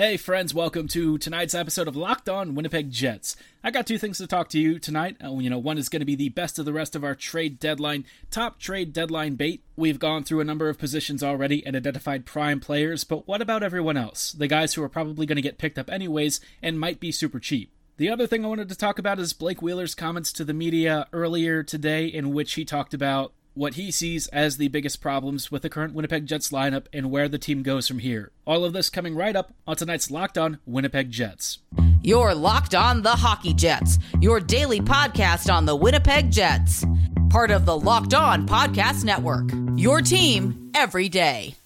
Hey, friends, welcome to tonight's episode of Locked On Winnipeg Jets. I got two things to talk to you tonight. Uh, you know, one is going to be the best of the rest of our trade deadline, top trade deadline bait. We've gone through a number of positions already and identified prime players, but what about everyone else? The guys who are probably going to get picked up anyways and might be super cheap. The other thing I wanted to talk about is Blake Wheeler's comments to the media earlier today, in which he talked about what he sees as the biggest problems with the current Winnipeg Jets lineup and where the team goes from here. All of this coming right up on tonight's Locked On Winnipeg Jets. You're Locked On the Hockey Jets, your daily podcast on the Winnipeg Jets. Part of the Locked On Podcast Network. Your team every day.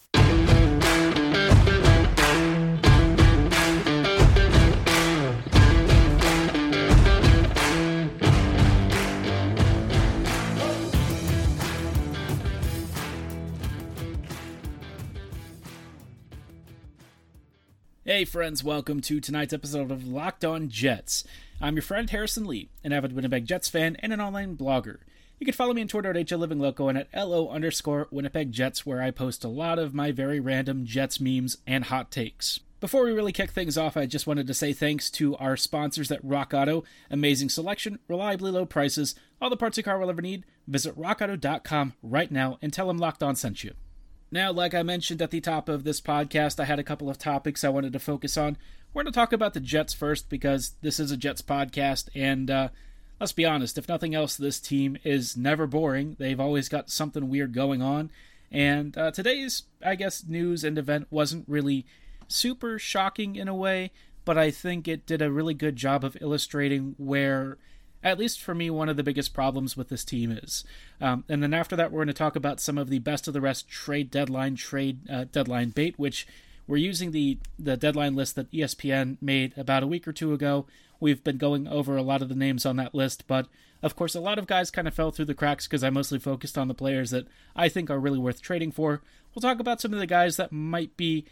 Hey, friends, welcome to tonight's episode of Locked On Jets. I'm your friend Harrison Lee, an avid Winnipeg Jets fan and an online blogger. You can follow me on Twitter at HLivingLoco and at LO underscore Winnipeg Jets, where I post a lot of my very random Jets memes and hot takes. Before we really kick things off, I just wanted to say thanks to our sponsors at Rock Auto. Amazing selection, reliably low prices, all the parts your car will ever need. Visit rockauto.com right now and tell them Locked On sent you. Now, like I mentioned at the top of this podcast, I had a couple of topics I wanted to focus on. We're going to talk about the Jets first because this is a Jets podcast, and uh, let's be honest, if nothing else, this team is never boring. They've always got something weird going on, and uh, today's, I guess, news and event wasn't really super shocking in a way, but I think it did a really good job of illustrating where at least for me, one of the biggest problems with this team is. Um, and then after that, we're going to talk about some of the best of the rest trade deadline trade uh, deadline bait, which we're using the the deadline list that ESPN made about a week or two ago. We've been going over a lot of the names on that list, but of course, a lot of guys kind of fell through the cracks because I mostly focused on the players that I think are really worth trading for. We'll talk about some of the guys that might be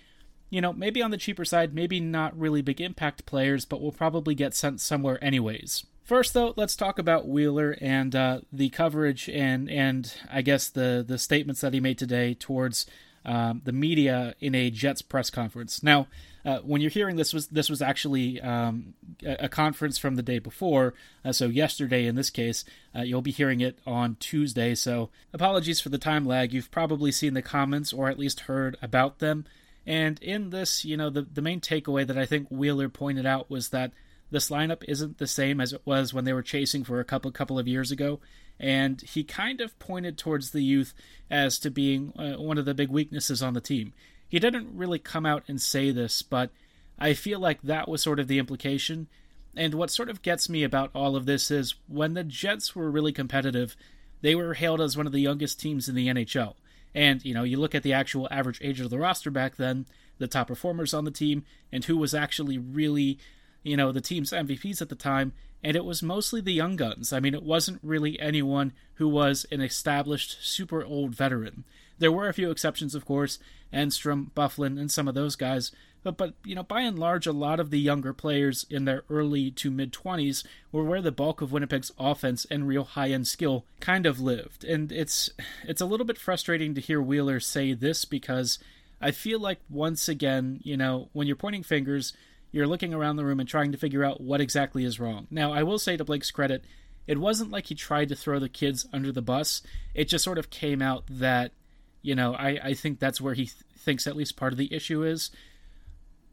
you know, maybe on the cheaper side, maybe not really big impact players, but will probably get sent somewhere anyways. First, though, let's talk about Wheeler and uh, the coverage and and I guess the the statements that he made today towards um, the media in a Jets press conference. Now, uh, when you're hearing this was this was actually um, a, conference from the day before, uh, so yesterday in this case. Uh, you'll be hearing it on Tuesday. So apologies for the time lag. You've probably seen the comments or at least heard about them. And in this, you know, the the main takeaway that I think Wheeler pointed out was that this lineup isn't the same as it was when they were chasing for a couple couple of years ago, and he kind of pointed towards the youth as to being uh, one of the big weaknesses on the team. He didn't really come out and say this, but I feel like that was sort of the implication. And what sort of gets me about all of this is when the Jets were really competitive, they were hailed as one of the youngest teams in the NHL. And, you know, you look at the actual average age of the roster back then, the top performers on the team, and who was actually really you know, the team's MVPs at the time, and it was mostly the young guns. I mean, it wasn't really anyone who was an established, super old veteran. There were a few exceptions, of course, Enstrom, Byfuglien, and some of those guys, but, but you know, by and large, a lot of the younger players in their early to mid 20s were where the bulk of Winnipeg's offense and real high-end skill kind of lived. And it's it's a little bit frustrating to hear Wheeler say this because I feel like once again, you know, when you're pointing fingers, you're looking around the room and trying to figure out what exactly is wrong. Now, I will say to Blake's credit, it wasn't like he tried to throw the kids under the bus. It just sort of came out that, you know, I, I think that's where he th- thinks at least part of the issue is.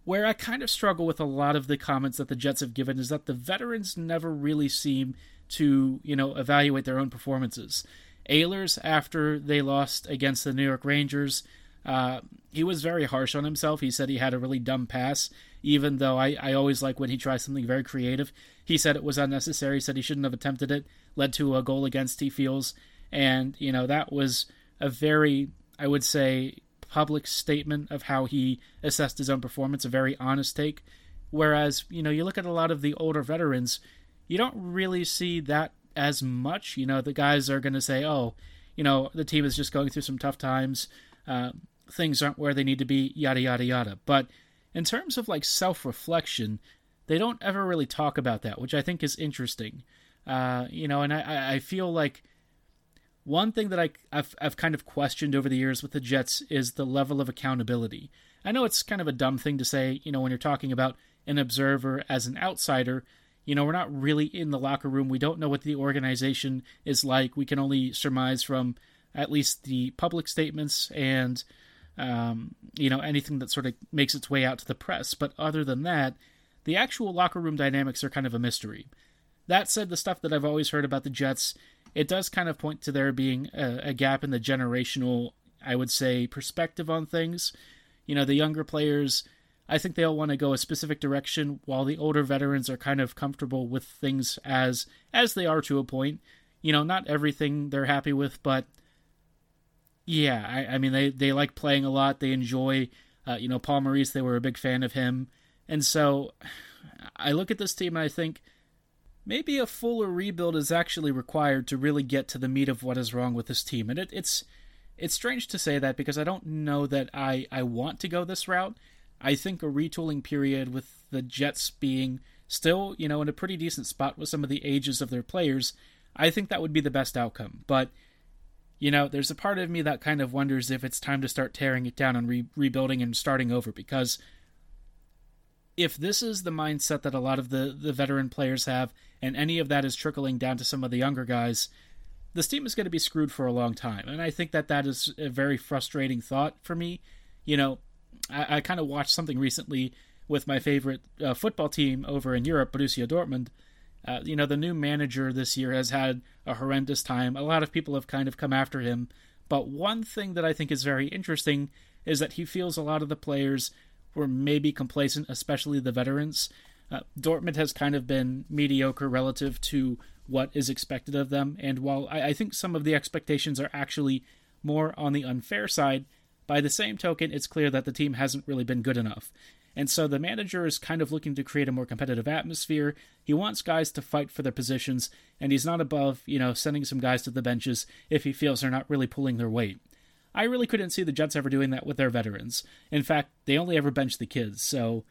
Where I kind of struggle with a lot of the comments that the Jets have given is that the veterans never really seem to, you know, evaluate their own performances. Ehlers, after they lost against the New York Rangers, uh, he was very harsh on himself. He said he had a really dumb pass, even though I, I always like when he tries something very creative. He said it was unnecessary, said he shouldn't have attempted it, led to a goal against he feels. And, you know, that was a very, I would say, public statement of how he assessed his own performance, a very honest take. Whereas, you know, you look at a lot of the older veterans, you don't really see that as much. You know, the guys are going to say, oh, you know, the team is just going through some tough times. Uh, things aren't where they need to be, yada, yada, yada. But in terms of like self reflection, they don't ever really talk about that, which I think is interesting. Uh, you know, and I, I feel like one thing that I, I've, I've kind of questioned over the years with the Jets is the level of accountability. I know it's kind of a dumb thing to say, you know, when you're talking about an observer as an outsider. You know, we're not really in the locker room. We don't know what the organization is like. We can only surmise from at least the public statements and, um, you know, anything that sort of makes its way out to the press. But other than that, the actual locker room dynamics are kind of a mystery. That said, the stuff that I've always heard about the Jets, it does kind of point to there being a, a gap in the generational, I would say, perspective on things. You know, the younger players, I think they all want to go a specific direction, while the older veterans are kind of comfortable with things as as they are to a point. You know, not everything they're happy with, but yeah, I, I mean, they they like playing a lot. They enjoy, uh, you know, Paul Maurice. They were a big fan of him, and so I look at this team and I think maybe a fuller rebuild is actually required to really get to the meat of what is wrong with this team. And it, it's it's strange to say that because I don't know that I, I want to go this route. I think a retooling period with the Jets being still, you know, in a pretty decent spot with some of the ages of their players, I think that would be the best outcome. But, you know, there's a part of me that kind of wonders if it's time to start tearing it down and re- rebuilding and starting over because if this is the mindset that a lot of the, the veteran players have, and any of that is trickling down to some of the younger guys, this team is going to be screwed for a long time. And I think that that is a very frustrating thought for me. You know, I, I kind of watched something recently with my favorite uh, football team over in Europe, Borussia Dortmund. Uh, you know, the new manager this year has had a horrendous time. A lot of people have kind of come after him. But one thing that I think is very interesting is that he feels a lot of the players were maybe complacent, especially the veterans. Uh, Dortmund has kind of been mediocre relative to what is expected of them, and while I, I think some of the expectations are actually more on the unfair side, by the same token, it's clear that the team hasn't really been good enough. And so the manager is kind of looking to create a more competitive atmosphere. He wants guys to fight for their positions, and he's not above, you know, sending some guys to the benches if he feels they're not really pulling their weight. I really couldn't see the Jets ever doing that with their veterans. In fact, they only ever bench the kids. So,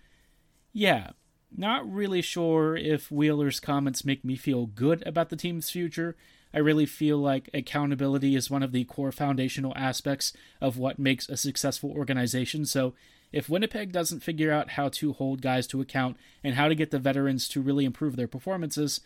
yeah, not really sure if Wheeler's comments make me feel good about the team's future. I really feel like accountability is one of the core foundational aspects of what makes a successful organization. So, if Winnipeg doesn't figure out how to hold guys to account and how to get the veterans to really improve their performances,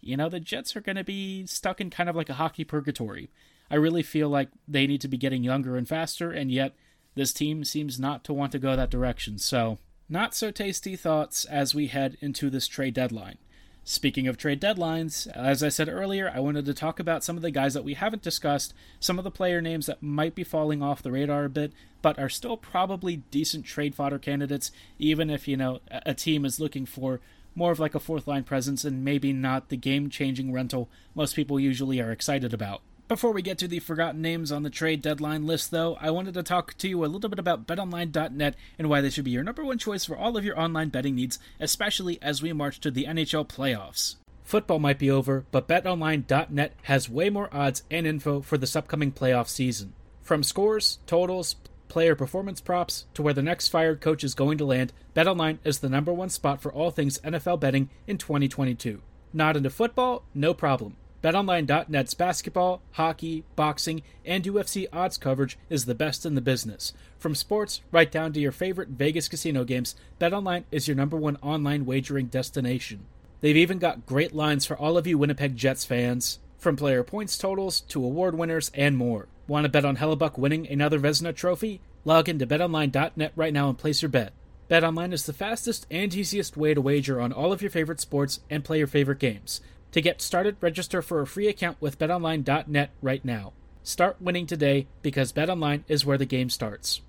you know, the Jets are going to be stuck in kind of like a hockey purgatory. I really feel like they need to be getting younger and faster, and yet this team seems not to want to go that direction. So, not so tasty thoughts as we head into this trade deadline. Speaking of trade deadlines, as I said earlier, I wanted to talk about some of the guys that we haven't discussed, some of the player names that might be falling off the radar a bit, but are still probably decent trade fodder candidates, even if, you know, a team is looking for more of like a fourth line presence and maybe not the game changing rental most people usually are excited about. Before we get to the forgotten names on the trade deadline list, though, I wanted to talk to you a little bit about betonline.net and why they should be your number one choice for all of your online betting needs, especially as we march to the NHL playoffs. Football might be over, but betonline.net has way more odds and info for this upcoming playoff season. From scores, totals, player performance props to where the next fired coach is going to land, BetOnline is the number one spot for all things NFL betting in 2022. Not into football? No problem. BetOnline.net's basketball, hockey, boxing, and UFC odds coverage is the best in the business. From sports right down to your favorite Vegas casino games, BetOnline is your number one online wagering destination. They've even got great lines for all of you Winnipeg Jets fans, from player points totals to award winners and more. Want to bet on Hellebuyck winning another Vezina trophy? Log into betonline.net right now and place your bet. BetOnline is the fastest and easiest way to wager on all of your favorite sports and play your favorite games. To get started, register for a free account with betonline.net right now. Start winning today because BetOnline is where the game starts.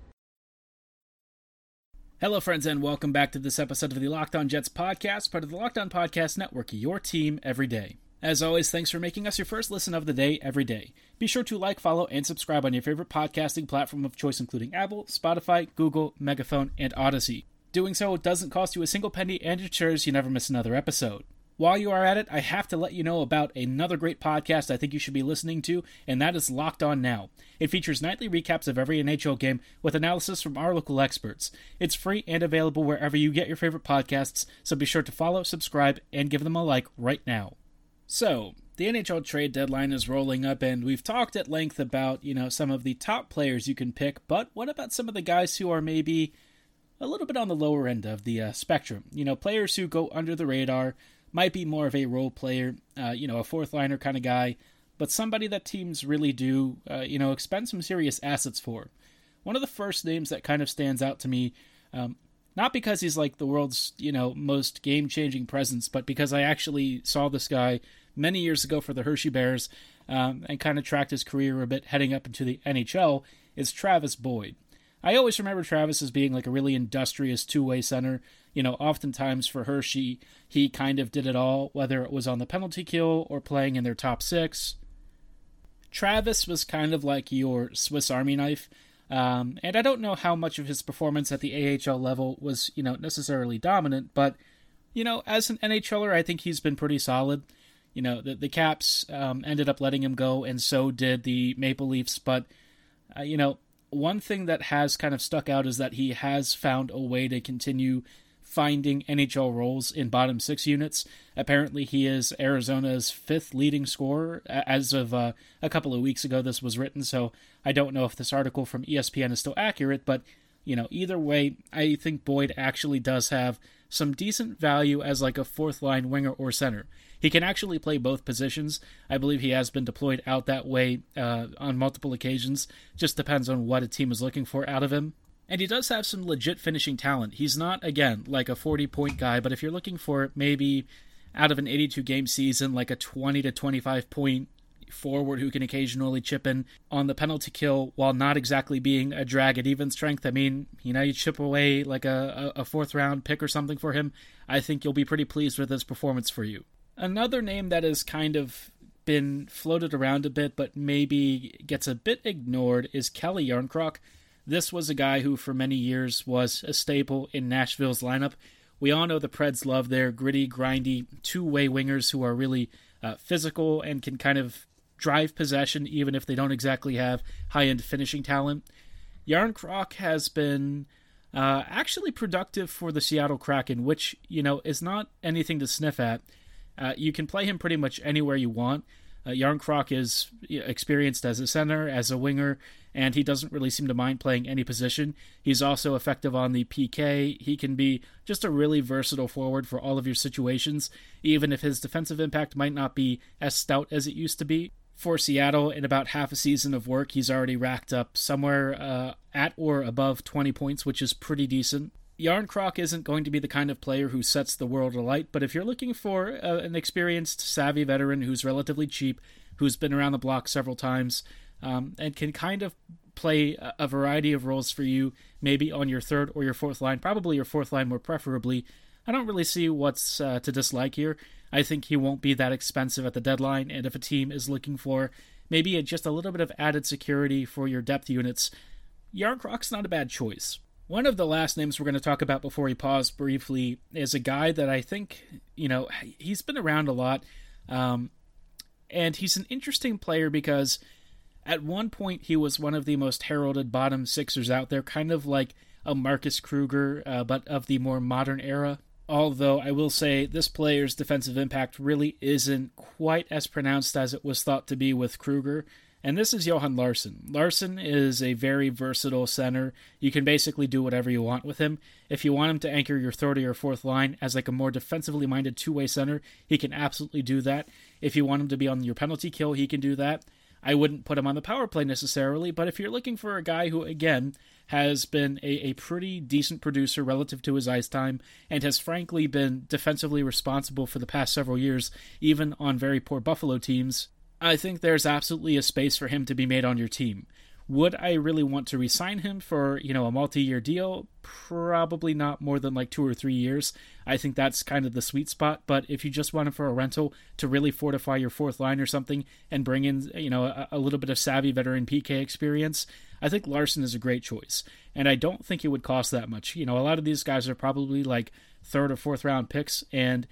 Hello, friends, and welcome back to this episode of the Locked On Jets podcast, part of the Locked On Podcast Network, your team every day. As always, thanks for making us your first listen of the day every day. Be sure to like, follow, and subscribe on your favorite podcasting platform of choice, including Apple, Spotify, Google, Megaphone, and Audacy. Doing so doesn't cost you a single penny and ensures you never miss another episode. While you are at it, I have to let you know about another great podcast I think you should be listening to, and that is Locked On Now. It features nightly recaps of every NHL game with analysis from our local experts. It's free and available wherever you get your favorite podcasts, so be sure to follow, subscribe, and give them a like right now. So, the NHL trade deadline is rolling up, and we've talked at length about, you know, some of the top players you can pick, but what about some of the guys who are maybe a little bit on the lower end of the uh, spectrum. You know, players who go under the radar might be more of a role player, uh, you know, a fourth liner kind of guy, but somebody that teams really do, uh, you know, expend some serious assets for. One of the first names that kind of stands out to me, um, not because he's like the world's, you know, most game changing presence, but because I actually saw this guy many years ago for the Hershey Bears um, and kind of tracked his career a bit heading up into the NHL, is Travis Boyd. I always remember Travis as being like a really industrious two way center. You know, oftentimes for Hershey, he kind of did it all, whether it was on the penalty kill or playing in their top six. Travis was kind of like your Swiss Army knife. Um, and I don't know how much of his performance at the AHL level was, you know, necessarily dominant, but, you know, as an NHLer, I think he's been pretty solid. You know, the, the Caps um, ended up letting him go, and so did the Maple Leafs, but, uh, you know, one thing that has kind of stuck out is that he has found a way to continue finding NHL roles in bottom six units. Apparently, he is Arizona's fifth leading scorer as of uh, a couple of weeks ago. This was written, so I don't know if this article from ESPN is still accurate, but you know, either way, I think Boyd actually does have some decent value as like a fourth line winger or center. He can actually play both positions. I believe he has been deployed out that way uh, on multiple occasions. Just depends on what a team is looking for out of him. And he does have some legit finishing talent. He's not, again, like a 40 point guy, but if you're looking for maybe out of an 82 game season, like a 20 to 25 point forward who can occasionally chip in on the penalty kill while not exactly being a drag at even strength. I mean, you know, you chip away like a, a fourth round pick or something for him. I think you'll be pretty pleased with his performance for you. Another name that has kind of been floated around a bit, but maybe gets a bit ignored, is Calle Jarnkrok. This was a guy who, for many years, was a staple in Nashville's lineup. We all know the Preds love their gritty, grindy, two way wingers who are really uh, physical and can kind of drive possession, even if they don't exactly have high end finishing talent. Jarnkrok has been uh, actually productive for the Seattle Kraken, which, you know, is not anything to sniff at. Uh, you can play him pretty much anywhere you want. Uh, Jarnkrok is experienced as a center, as a winger, and he doesn't really seem to mind playing any position. He's also effective on the PK. He can be just a really versatile forward for all of your situations, even if his defensive impact might not be as stout as it used to be. For Seattle, in about half a season of work, he's already racked up somewhere uh, at or above 20 points, which is pretty decent. Jarnkrok isn't going to be the kind of player who sets the world alight, but if you're looking for uh, an experienced, savvy veteran who's relatively cheap, who's been around the block several times, um, and can kind of play a variety of roles for you, maybe on your third or your fourth line, probably your fourth line more preferably, I don't really see what's uh, to dislike here. I think he won't be that expensive at the deadline, and if a team is looking for maybe just a little bit of added security for your depth units, Jarnkrok's not a bad choice. One of the last names we're going to talk about before we pause briefly is a guy that I think, you know, he's been around a lot. Um, and he's an interesting player because at one point he was one of the most heralded bottom sixers out there, kind of like a Marcus Kruger, uh, but of the more modern era. Although I will say this player's defensive impact really isn't quite as pronounced as it was thought to be with Kruger. And this is Johan Larsson. Larsson is a very versatile center. You can basically do whatever you want with him. If you want him to anchor your third or your fourth line as like a more defensively minded two way center, he can absolutely do that. If you want him to be on your penalty kill, he can do that. I wouldn't put him on the power play necessarily, but if you're looking for a guy who, again, has been a, a pretty decent producer relative to his ice time and has frankly been defensively responsible for the past several years, even on very poor Buffalo teams, I think there's absolutely a space for him to be made on your team. Would I really want to resign him for, you know, a multi-year deal? Probably not more than like 2 or 3 years. I think that's kind of the sweet spot, but if you just want him for a rental to really fortify your fourth line or something and bring in, you know, a, a little bit of savvy veteran PK experience, I think Larsson is a great choice. And I don't think it would cost that much. You know, a lot of these guys are probably like third or fourth round picks and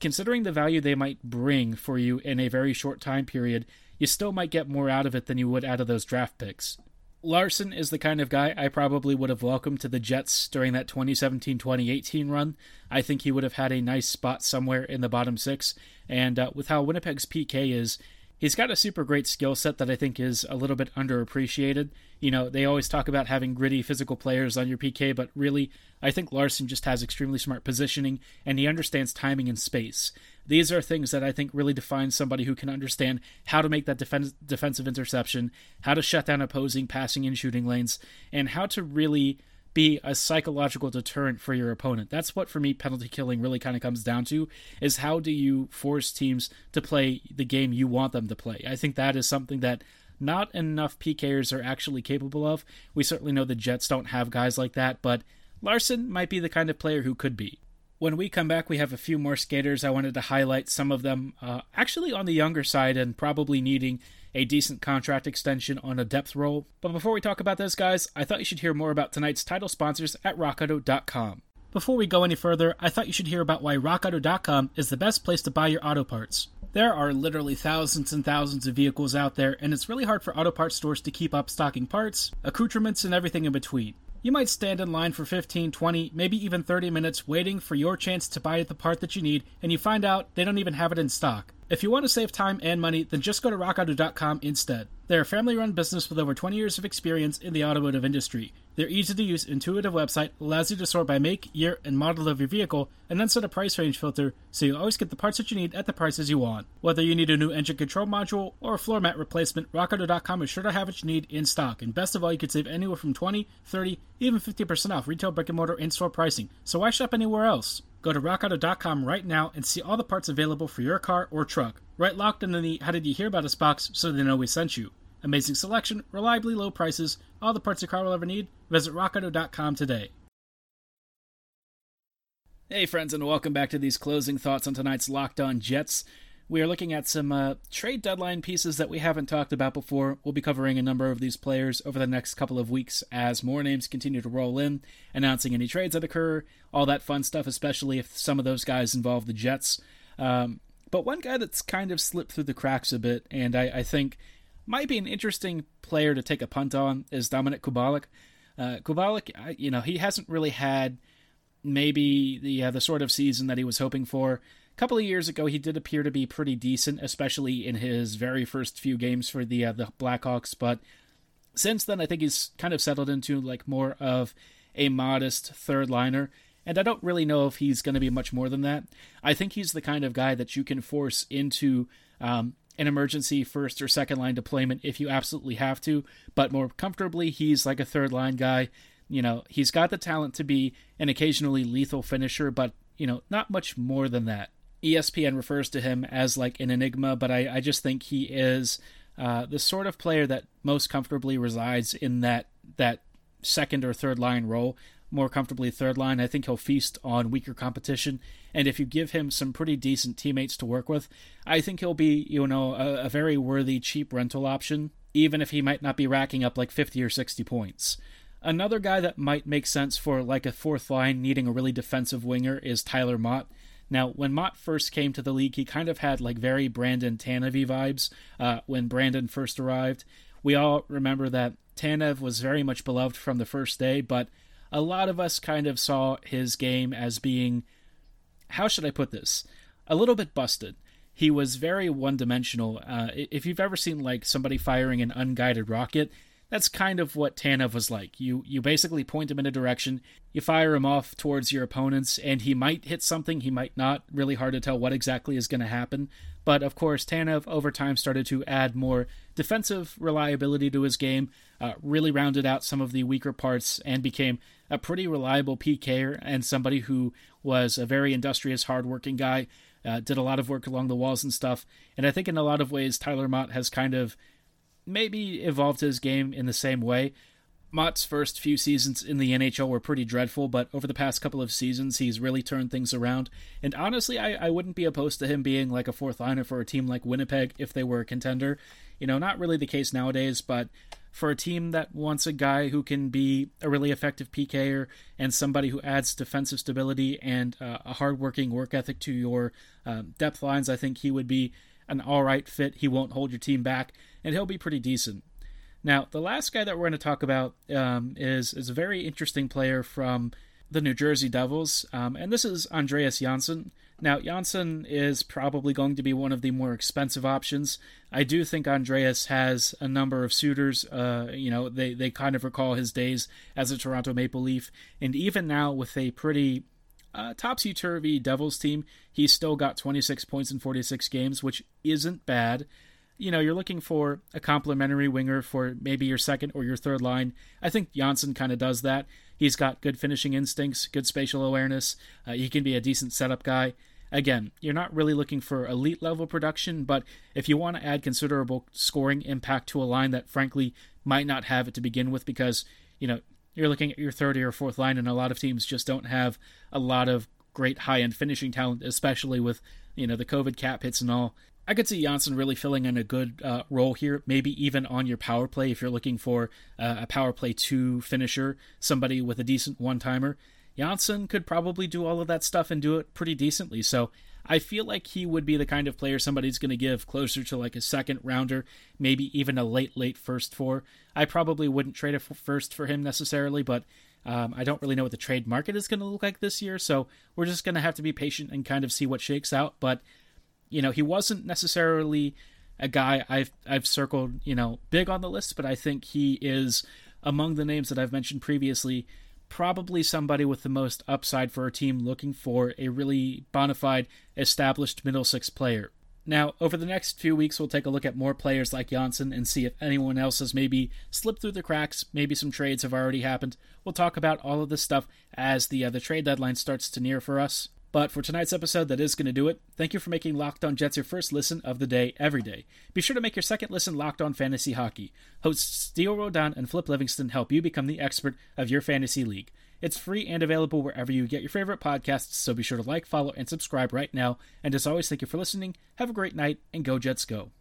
considering the value they might bring for you in a very short time period, you still might get more out of it than you would out of those draft picks. Larsson is the kind of guy I probably would have welcomed to the Jets during that 2017 2018 run. I think he would have had a nice spot somewhere in the bottom six. And uh, with how Winnipeg's PK is, He's got a super great skill set that I think is a little bit underappreciated. You know, they always talk about having gritty physical players on your PK, but really, I think Larsson just has extremely smart positioning and he understands timing and space. These are things that I think really define somebody who can understand how to make that defen- defensive interception, how to shut down opposing passing and shooting lanes, and how to really be a psychological deterrent for your opponent. That's what for me penalty killing really kind of comes down to is how do you force teams to play the game you want them to play. I think that is something that not enough PKers are actually capable of. We certainly know the Jets don't have guys like that, but Larsson might be the kind of player who could be. When we come back, we have a few more skaters. I wanted to highlight some of them uh, actually on the younger side and probably needing a decent contract extension on a depth role. But before we talk about those guys, I thought you should hear more about tonight's title sponsors at RockAuto.com. Before we go any further, I thought you should hear about why RockAuto.com is the best place to buy your auto parts. There are literally thousands and thousands of vehicles out there, and it's really hard for auto parts stores to keep up stocking parts, accoutrements, and everything in between. You might stand in line for 15, 20, maybe even 30 minutes waiting for your chance to buy the part that you need, and you find out they don't even have it in stock. If you want to save time and money, then just go to rockauto.com instead. They're a family run business with over 20 years of experience in the automotive industry. Their easy to use, intuitive website allows you to sort by make, year, and model of your vehicle, and then set a price range filter so you always get the parts that you need at the prices you want. Whether you need a new engine control module or a floor mat replacement, RockAuto.com is sure to have what you need in stock. And best of all, you can save anywhere from 20, 30, even 50% off retail brick and mortar in store pricing. So why shop anywhere else? Go to rockauto.com right now and see all the parts available for your car or truck. Right locked in the How Did You Hear About Us box so they know we sent you. Amazing selection, reliably low prices, all the parts your car will ever need. Visit rockauto.com today. Hey, friends, and welcome back to these closing thoughts on tonight's Locked On Jets. We are looking at some uh, trade deadline pieces that we haven't talked about before. We'll be covering a number of these players over the next couple of weeks as more names continue to roll in, announcing any trades that occur, all that fun stuff, especially if some of those guys involve the Jets. Um, but one guy that's kind of slipped through the cracks a bit, and I, I think might be an interesting player to take a punt on is Dominik Kubalik. Uh, Kubalik, you know, he hasn't really had maybe the uh, the sort of season that he was hoping for. Couple of years ago, he did appear to be pretty decent, especially in his very first few games for the uh, the Blackhawks. But since then, I think he's kind of settled into like more of a modest third liner. And I don't really know if he's going to be much more than that. I think he's the kind of guy that you can force into um, an emergency first or second line deployment if you absolutely have to, but more comfortably, he's like a third line guy. You know, he's got the talent to be an occasionally lethal finisher, but, you know, not much more than that. ESPN refers to him as like an enigma, but I, I just think he is uh, the sort of player that most comfortably resides in that that second or third line role more comfortably third line. I think he'll feast on weaker competition. And if you give him some pretty decent teammates to work with, I think he'll be, you know, a, a very worthy cheap rental option, even if he might not be racking up like 50 or 60 points. Another guy that might make sense for like a fourth line needing a really defensive winger is Tyler Motte. Now, when Motte first came to the league, he kind of had like very Brandon Tanev vibes uh, when Brandon first arrived. We all remember that Tanev was very much beloved from the first day, but a lot of us kind of saw his game as being how should I put this? A little bit busted. He was very one dimensional. Uh, if you've ever seen like somebody firing an unguided rocket, that's kind of what Tanev was like. You you basically point him in a direction, you fire him off towards your opponents, and he might hit something, he might not. Really hard to tell what exactly is going to happen. But of course, Tanev over time started to add more defensive reliability to his game, uh, really rounded out some of the weaker parts, and became a pretty reliable PKer and somebody who was a very industrious, hardworking guy. Uh, did a lot of work along the walls and stuff. And I think in a lot of ways, Tyler Motte has kind of maybe evolved his game in the same way. Motte's first few seasons in the NHL were pretty dreadful, but over the past couple of seasons, he's really turned things around. And honestly, I, I wouldn't be opposed to him being like a fourth liner for a team like Winnipeg if they were a contender. You know, not really the case nowadays, but for a team that wants a guy who can be a really effective PKer and somebody who adds defensive stability and uh, a hardworking work ethic to your um, depth lines, I think he would be an all right fit. He won't hold your team back, and he'll be pretty decent. Now, the last guy that we're going to talk about um, is is a very interesting player from the New Jersey Devils, um, and this is Andreas Johnsson. Now, Johnsson is probably going to be one of the more expensive options. I do think Andreas has a number of suitors. Uh, you know, they, they kind of recall his days as a Toronto Maple Leaf. And even now, with a pretty uh, topsy turvy Devils team, he's still got 26 points in 46 games, which isn't bad. You know, you're looking for a complementary winger for maybe your second or your third line. I think Johnsson kind of does that. He's got good finishing instincts, good spatial awareness. Uh, he can be a decent setup guy. Again, you're not really looking for elite level production, but if you want to add considerable scoring impact to a line that frankly might not have it to begin with because, you know, you're looking at your third or fourth line and a lot of teams just don't have a lot of great high end finishing talent, especially with, you know, the COVID cap hits and all. I could see Johnsson really filling in a good uh, role here, maybe even on your power play if you're looking for uh, a power play two finisher, somebody with a decent one timer. Johnsson could probably do all of that stuff and do it pretty decently. So I feel like he would be the kind of player somebody's going to give closer to like a second rounder, maybe even a late, late first for. I probably wouldn't trade a first for him necessarily, but um, I don't really know what the trade market is going to look like this year. So we're just going to have to be patient and kind of see what shakes out. But you know, he wasn't necessarily a guy I've I've circled, you know, big on the list, but I think he is among the names that I've mentioned previously, probably somebody with the most upside for a team looking for a really bona fide established middle six player. Now, over the next few weeks, we'll take a look at more players like Johnsson and see if anyone else has maybe slipped through the cracks. Maybe some trades have already happened. We'll talk about all of this stuff as the uh, the trade deadline starts to near for us. But for tonight's episode, that is going to do it. Thank you for making Locked On Jets your first listen of the day every day. Be sure to make your second listen Locked On Fantasy Hockey. Hosts Steele Rodan and Flip Livingston help you become the expert of your fantasy league. It's free and available wherever you get your favorite podcasts, so be sure to like, follow, and subscribe right now. And as always, thank you for listening. Have a great night, and go Jets go.